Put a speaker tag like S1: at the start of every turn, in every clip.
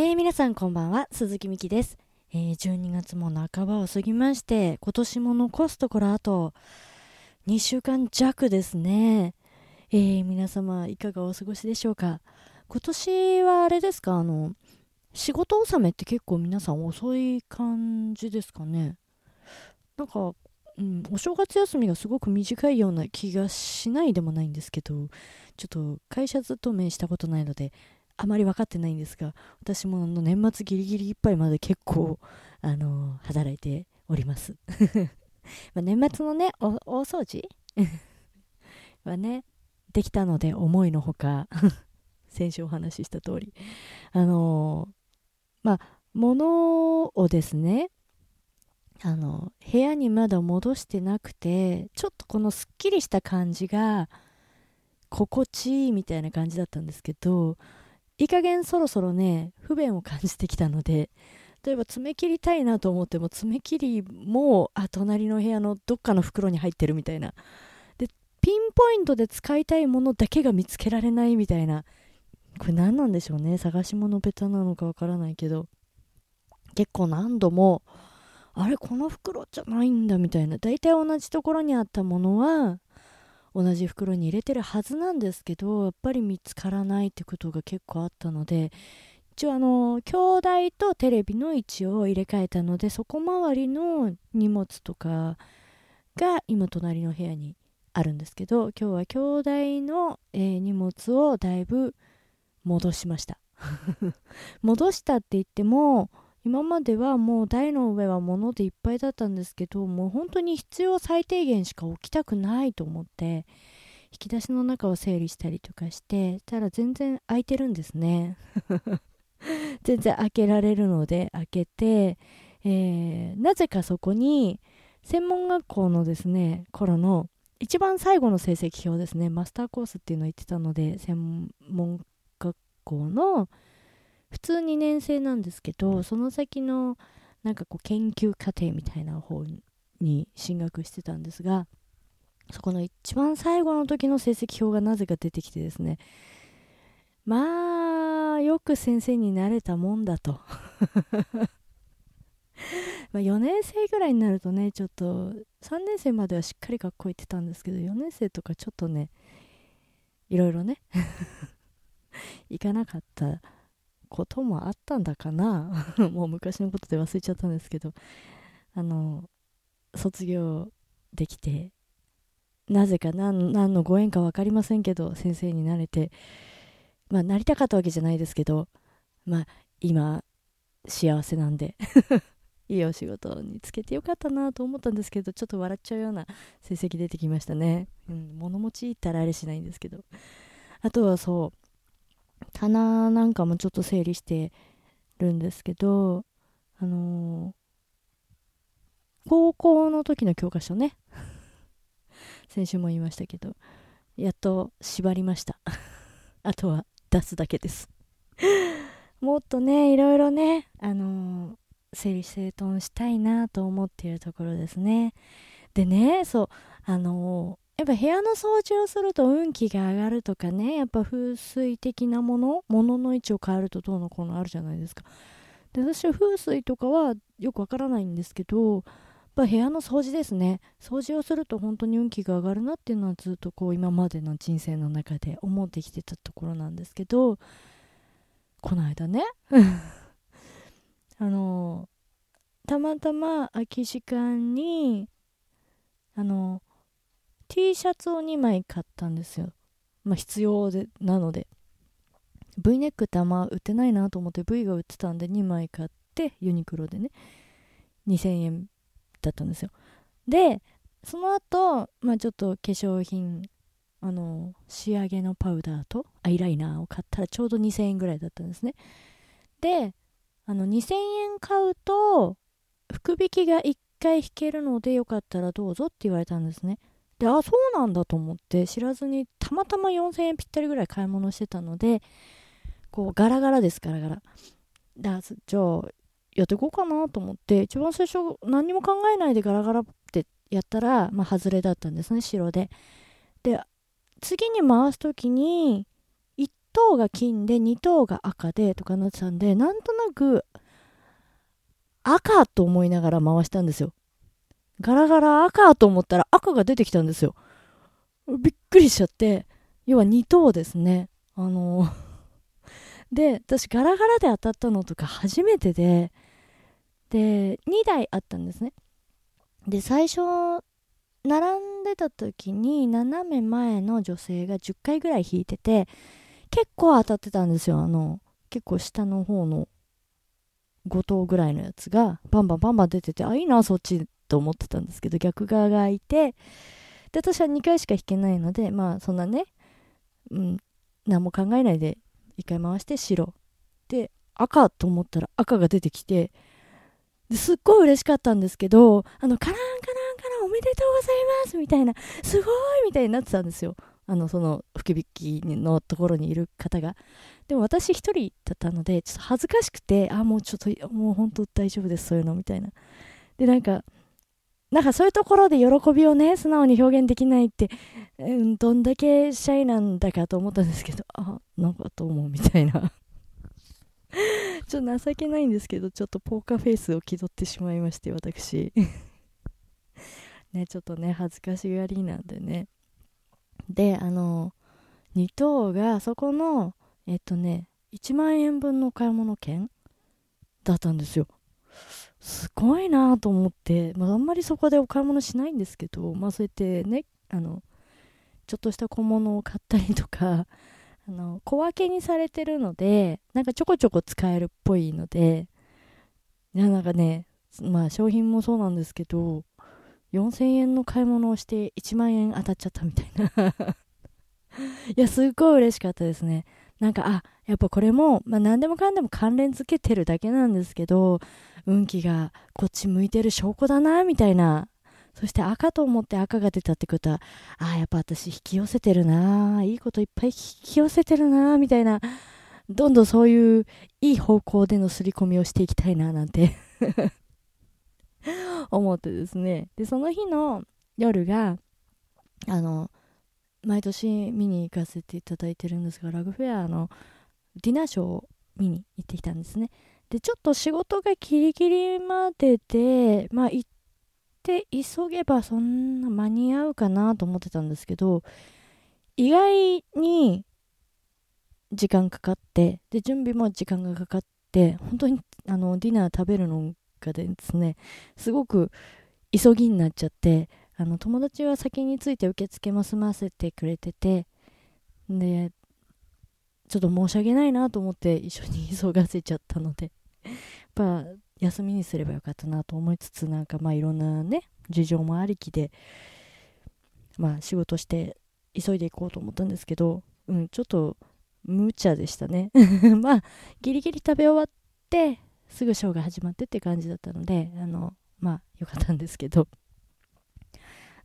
S1: えー、皆さんこんばんは、鈴木美希です。えー、12月も半ばを過ぎまして、今年も残すところあと2週間弱ですね。えー、皆様いかがお過ごしでしょうか？今年はあれですか？あの、仕事納めって結構皆さん遅い感じですかね？なんか、うん、お正月休みがすごく短いような気がしないでもないんですけど、ちょっと会社勤めしたことないので、あまり分かってないんですが、私もあの年末ギリギリいっぱいまで結構、あの働いております。ま年末のね、大掃除？はね、できたので思いのほか 先週お話しした通り、あのまあ、物をですね、あの、部屋にまだ戻してなくて、ちょっとこのすっきりした感じが、心地いいみたいな感じだったんですけど、いい加減そろそろね、不便を感じてきたので、例えば爪切りたいなと思っても、爪切りも、あ、隣の部屋のどっかの袋に入ってるみたいな。で、ピンポイントで使いたいものだけが見つけられないみたいな。これ何なんでしょうね。探し物ベタなのかわからないけど。結構何度も、あれ、この袋じゃないんだみたいな。大体同じところにあったものは、同じ袋に入れてるはずなんですけどやっぱり見つからないってことが結構あったので一応あの兄弟とテレビの位置を入れ替えたのでそこ周りの荷物とかが今隣の部屋にあるんですけど今日は兄弟の、えー、荷物をだいぶ戻しました。戻したって言っても今まではもう台の上は物でいっぱいだったんですけどもう本当に必要最低限しか置きたくないと思って引き出しの中を整理したりとかしてたら全然空いてるんですね。全然開けられるので開けて、えー、なぜかそこに専門学校のですね頃の一番最後の成績表ですねマスターコースっていうのを言ってたので専門学校の普通2年生なんですけどその先のなんかこう研究課程みたいな方に進学してたんですがそこの一番最後の時の成績表がなぜか出てきてですねまあよく先生になれたもんだと。ま4年生ぐらいになるとねちょっと3年生まではしっかり学校行ってたんですけど4年生とかちょっとねいろいろね 行かなかったこともあったんだかな。もう昔のことで忘れちゃったんですけど。あの卒業できてなぜか何何のご縁か分かりませんけど先生になれて。まあなりたかったわけじゃないですけどまあ今幸せなんで。いいお仕事につけてよかったなと思ったんですけどちょっと笑っちゃうような成績出てきましたね、うん、物持ちいいったらあれしないんですけど。あとはそう棚なんかもちょっと整理してるんですけど、あのー、高校の時の教科書ね。先週も言いましたけど、やっと縛りました。あとは出すだけです もっとね、いろいろね、あのー、整理整頓したいなと思っているところですね。でね、そう、あのーやっぱ部屋の掃除をすると運気が上がるとかね、やっぱ風水的なもの、物の位置を変えるとどうのこうのあるじゃないですか。で、私は風水とかはよくわからないんですけど、やっぱ部屋の掃除ですね。掃除をすると本当に運気が上がるなっていうのはずっとこう今までの人生の中で思ってきてたところなんですけど、この間ね、あの、たまたま空き時間に、あの、T シャツを2枚買ったんですよ。まあ必要でなので。V ネックってあんま売ってないなと思って V が売ってたんで2枚買ってユニクロでね2000円だったんですよ。で、その後、まあちょっと化粧品、あの、仕上げのパウダーとアイライナーを買ったらちょうど2000円ぐらいだったんですね。で、あの2000円買うと福引きが1回引けるのでよかったらどうぞって言われたんですね。で、あ、そうなんだと思って知らずにたまたま4000円ぴったりぐらい買い物してたので、こうガラガラです、ガラガラ。だじゃあ、やっていこうかなと思って、一番最初何も考えないでガラガラってやったら、まあ、外れだったんですね、白で。で、次に回す時に、一等が金で2等が赤でとかなってたんでなんとなく赤と思いながら回したんですよガラガラ赤と思ったら赤が出てきたんですよ。びっくりしちゃって。要は2等ですね。あの で私ガラガラで当たったのとか初めてで。で2台あったんですね。で最初並んでた時に斜め前の女性が10回ぐらい引いてて結構当たってたんですよ。あの結構下の方の5等ぐらいのやつがバンバンバンバン出ててあいいなそっち。と思ってたんですけど逆側がいてで私は2回しか引けないのでまあそんなねうん何も考えないで1回回して白。で赤と思ったら赤が出てきてですっごい嬉しかったんですけどあのカランカランカランおめでとうございますみたいなすごいみたいになってたんですよ。あのその福引きのところにいる方が。でも私一人だったのでちょっと恥ずかしくてあもうちょっともう本当大丈夫ですそういうのみたいな。でなんかなんかそういうところで喜びをね素直に表現できないって、うん、どんだけシャイなんだかと思ったんですけどあなんかと思うみたいな。ちょっと情けないんですけどちょっとポーカーフェイスを気取ってしまいまして私。ねちょっとね恥ずかしがりなんでね。であの2等がそこのえっとね1万円分の買い物券だったんですよ。すごいなと思って、まあ、あんまりそこでお買い物しないんですけど、まあ、そうやってねあのちょっとした小物を買ったりとか あの小分けにされてるのでなんかちょこちょこ使えるっぽいのでいやなんかねまあ商品もそうなんですけど4000円の買い物をして1万円当たっちゃったみたいな。いやすっごい嬉しかったですね。なんかあやっぱこれも、まあ、何でもかんでも関連付けてるだけなんですけど運気がこっち向いてる証拠だなみたいな。そして赤と思って赤が出たってことはあやっぱ私引き寄せてるないいこといっぱい引き寄せてるなみたいな。どんどんそういういい方向での刷り込みをしていきたいななんて。思ってですね。でその日の夜があの毎年見に行かせていただいてるんですがラグフェアのディナーショーを見に行ってきたんですね。でちょっと仕事がギリギリまででまあ行って急げばそんな間に合うかなと思ってたんですけど意外に時間かかってで準備も時間がかかって本当にあのディナー食べるのがですねすごく急ぎになっちゃってあの友達は先について受付も済ませてくれててでちょっと申し訳ないなと思って一緒に急がせちゃったので。やっぱ休みにすればよかったなと思いつつなんかまあいろんなね事情もありきでまあ仕事して急いでいこうと思ったんですけどうんちょっと無茶でしたね。まあギリギリ食べ終わってすぐショーが始まってって感じだったのであのまあよかったんですけど。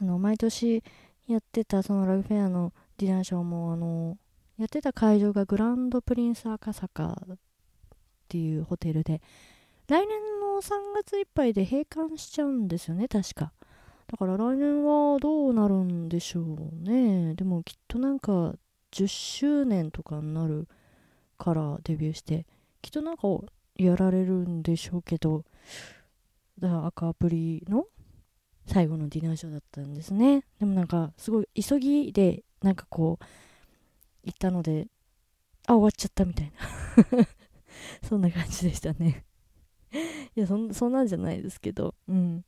S1: あの毎年やってたそのラグフェアのディナーショーもあのやってた会場がグランドプリンス赤坂っていうホテルで来年の3月いっぱいで閉館しちゃうんですよね確か。だから来年はどうなるんでしょうね。でもきっとなんか10周年とかになるからデビューしてきっとなんかやられるんでしょうけどだから赤アプリの最後のディナーショーだったんですね。でもなんかすごい急ぎでなんかこう行ったので、あ、終わっちゃったみたいな そんな感じでしたね いやそ、そんなんじゃないですけど、うん。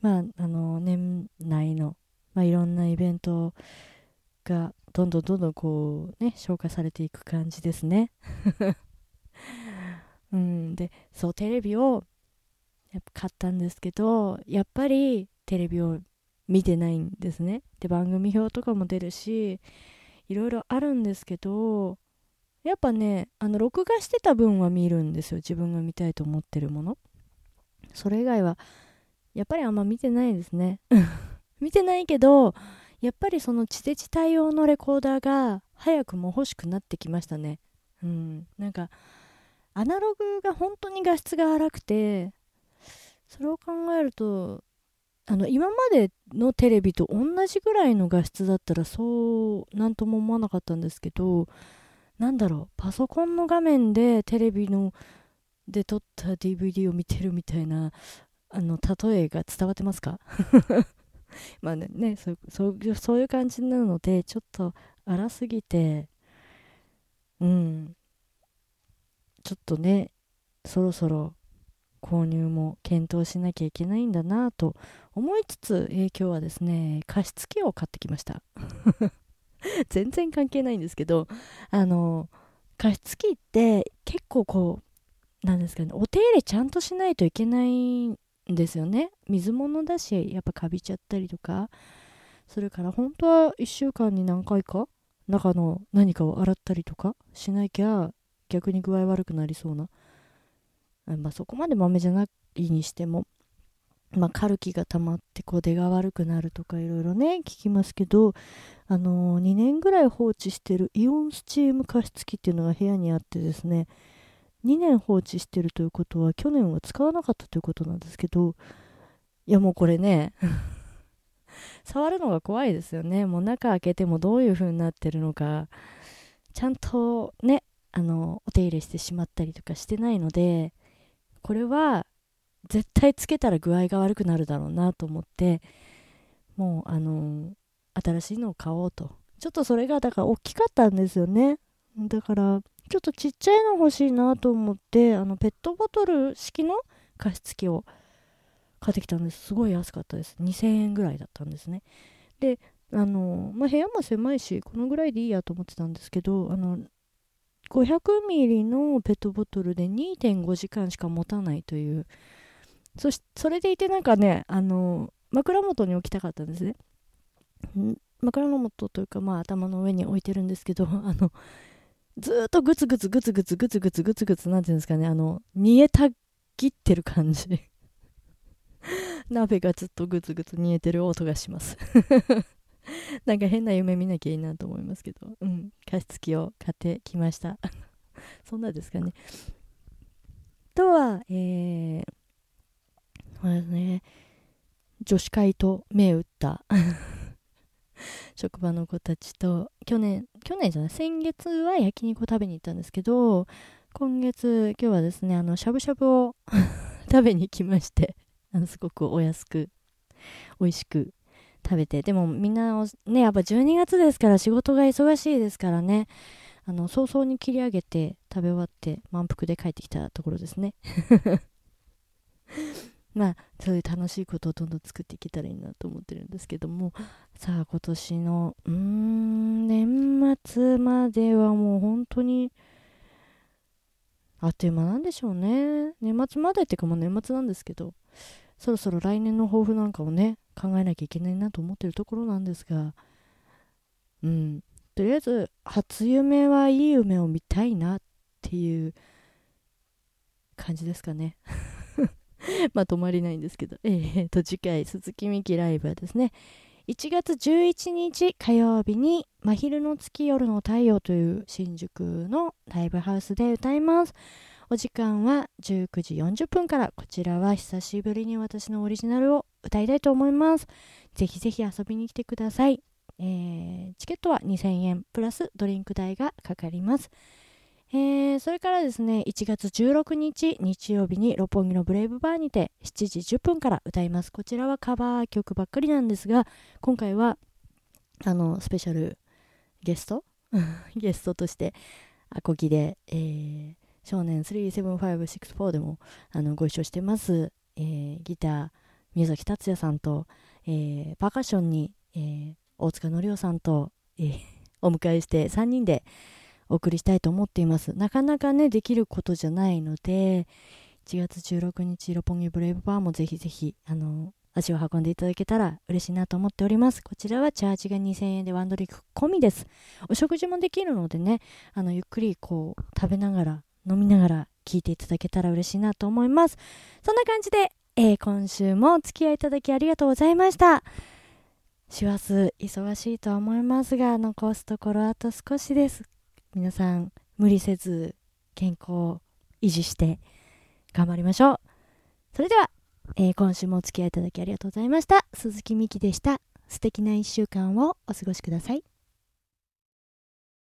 S1: まあ、あの、年内の、まあ、いろんなイベントが、どんどんどんどんこう、ね、消化されていく感じですね。うん、で、そう、テレビを、やっぱ買ったんですけど、やっぱりテレビを見てないんですね。で、番組表とかも出るし、いろいろあるんですけどやっぱねあの録画してた分は見るんですよ。自分が見たいと思ってるもの。それ以外はやっぱりあんま見てないですね。見てないけどやっぱりその地デジ対応のレコーダーが早くも欲しくなってきましたね。うん。なんかアナログが本当に画質が荒くてそれを考えるとあの今までのテレビと同じぐらいの画質だったらそう何とも思わなかったんですけどなんだろうパソコンの画面でテレビので撮った DVD を見てるみたいなあの例えが伝わってますか？まあねそうそうそういう感じなのでちょっと荒すぎてうん。ちょっとねそろそろ購入も検討しなきゃいけないんだなと思いつつ、えー、今日はですね加湿器を買ってきました。全然関係ないんですけどあの加湿器って結構こうなんですかねお手入れちゃんとしないといけないんですよね。水物だしやっぱカビちゃったりとか。それから本当は1週間に何回か中の何かを洗ったりとかしなきゃ逆に具合悪くなりそうなまあそこまで豆じゃないにしてもまあ、カルキが溜まってこう出が悪くなるとかいろいろね聞きますけど、あのー、2年ぐらい放置してるイオンスチーム加湿器っていうのが部屋にあってですね2年放置してるということは去年は使わなかったということなんですけどいやもうこれね 触るのが怖いですよね。もう中開けてもどういう風になってるのかちゃんとねあのお手入れしてしまったりとかしてないのでこれは絶対つけたら具合が悪くなるだろうなと思ってもうあの新しいのを買おうと。ちょっとそれがだから大きかったんですよね。だからちょっとちっちゃいの欲しいなと思ってあのペットボトル式の加湿器を買ってきたんです。すごい安かったです。2000円ぐらいだったんですね。であの、まあ、部屋も狭いしこのぐらいでいいやと思ってたんですけどあの500ミリのペットボトルで2.5時間しか持たないという。そしそれでいてなんかねあの枕元に置きたかったんですね。枕元というかまあ頭の上に置いてるんですけど あのずっとグツグツグツグツグツグツグツグツなんていうんですかね。あの煮えたぎってる感じ。鍋がずっとグツグツ煮えてる音がします。なんか変な夢見なきゃいいなと思いますけど、うん、加湿器を買ってきましたそんなですかね。とは、えー、そうですね女子会と目打った 職場の子たちと去年去年じゃない先月は焼肉を食べに行ったんですけど今月今日はですねあのしゃぶしゃぶを 食べに行きましてあのすごくお安く美味しく食べて。でもみんなねやっぱ12月ですから仕事が忙しいですからね。あの早々に切り上げて食べ終わって満腹で帰ってきたところですね。まあそういう楽しいことをどんどん作っていけたらいいなと思ってるんですけども。さあ今年のうーん年末まではもう本当にあっという間なんでしょうね。年末までっていうかもう年末なんですけど。そろそろ来年の抱負なんかをね考えなきゃいけないなと思ってるところなんですがうん。とりあえず初夢はいい夢を見たいなっていう感じですかね。まあ止まりないんですけど、えー、と次回鈴木美希ライブはですね1月11日火曜日に「真昼の月夜の太陽」という新宿のライブハウスで歌います。お時間は19時40分から。こちらは久しぶりに私のオリジナルを歌いたいと思います。ぜひぜひ遊びに来てください、えー、チケットは2000円プラスドリンク代がかかります。えー、それからですね、1月16日日曜日に六本木のブレイブバーにて7時10分から歌います。こちらはカバー曲ばっかりなんですが、今回は、あの、スペシャルゲスト？ゲストとして、アコギで、えー、少年37564でもあのご一緒してます、えー、ギター、宮崎達也さんと、えー、パーカッションに、えー、大塚典夫さんと、えー、お迎えして3人で、お送りしたいと思っています。なかなかね、できることじゃないので、1月16日、六本木ブレイブバーもぜひぜひ、あの、足を運んでいただけたら嬉しいなと思っております。こちらはチャージが2000円でワンドリンク込みです。お食事もできるのでね、あの、ゆっくりこう、食べながら、飲みながら聞いていただけたら嬉しいなと思います。そんな感じで、えー、今週もお付き合いいただきありがとうございました。師走忙しいとは思いますが、残すところあと少しです。皆さん無理せず健康を維持して頑張りましょうそれでは、えー、今週もお付き合いいただきありがとうございました鈴木美希でした素敵な1週間をお過ごしください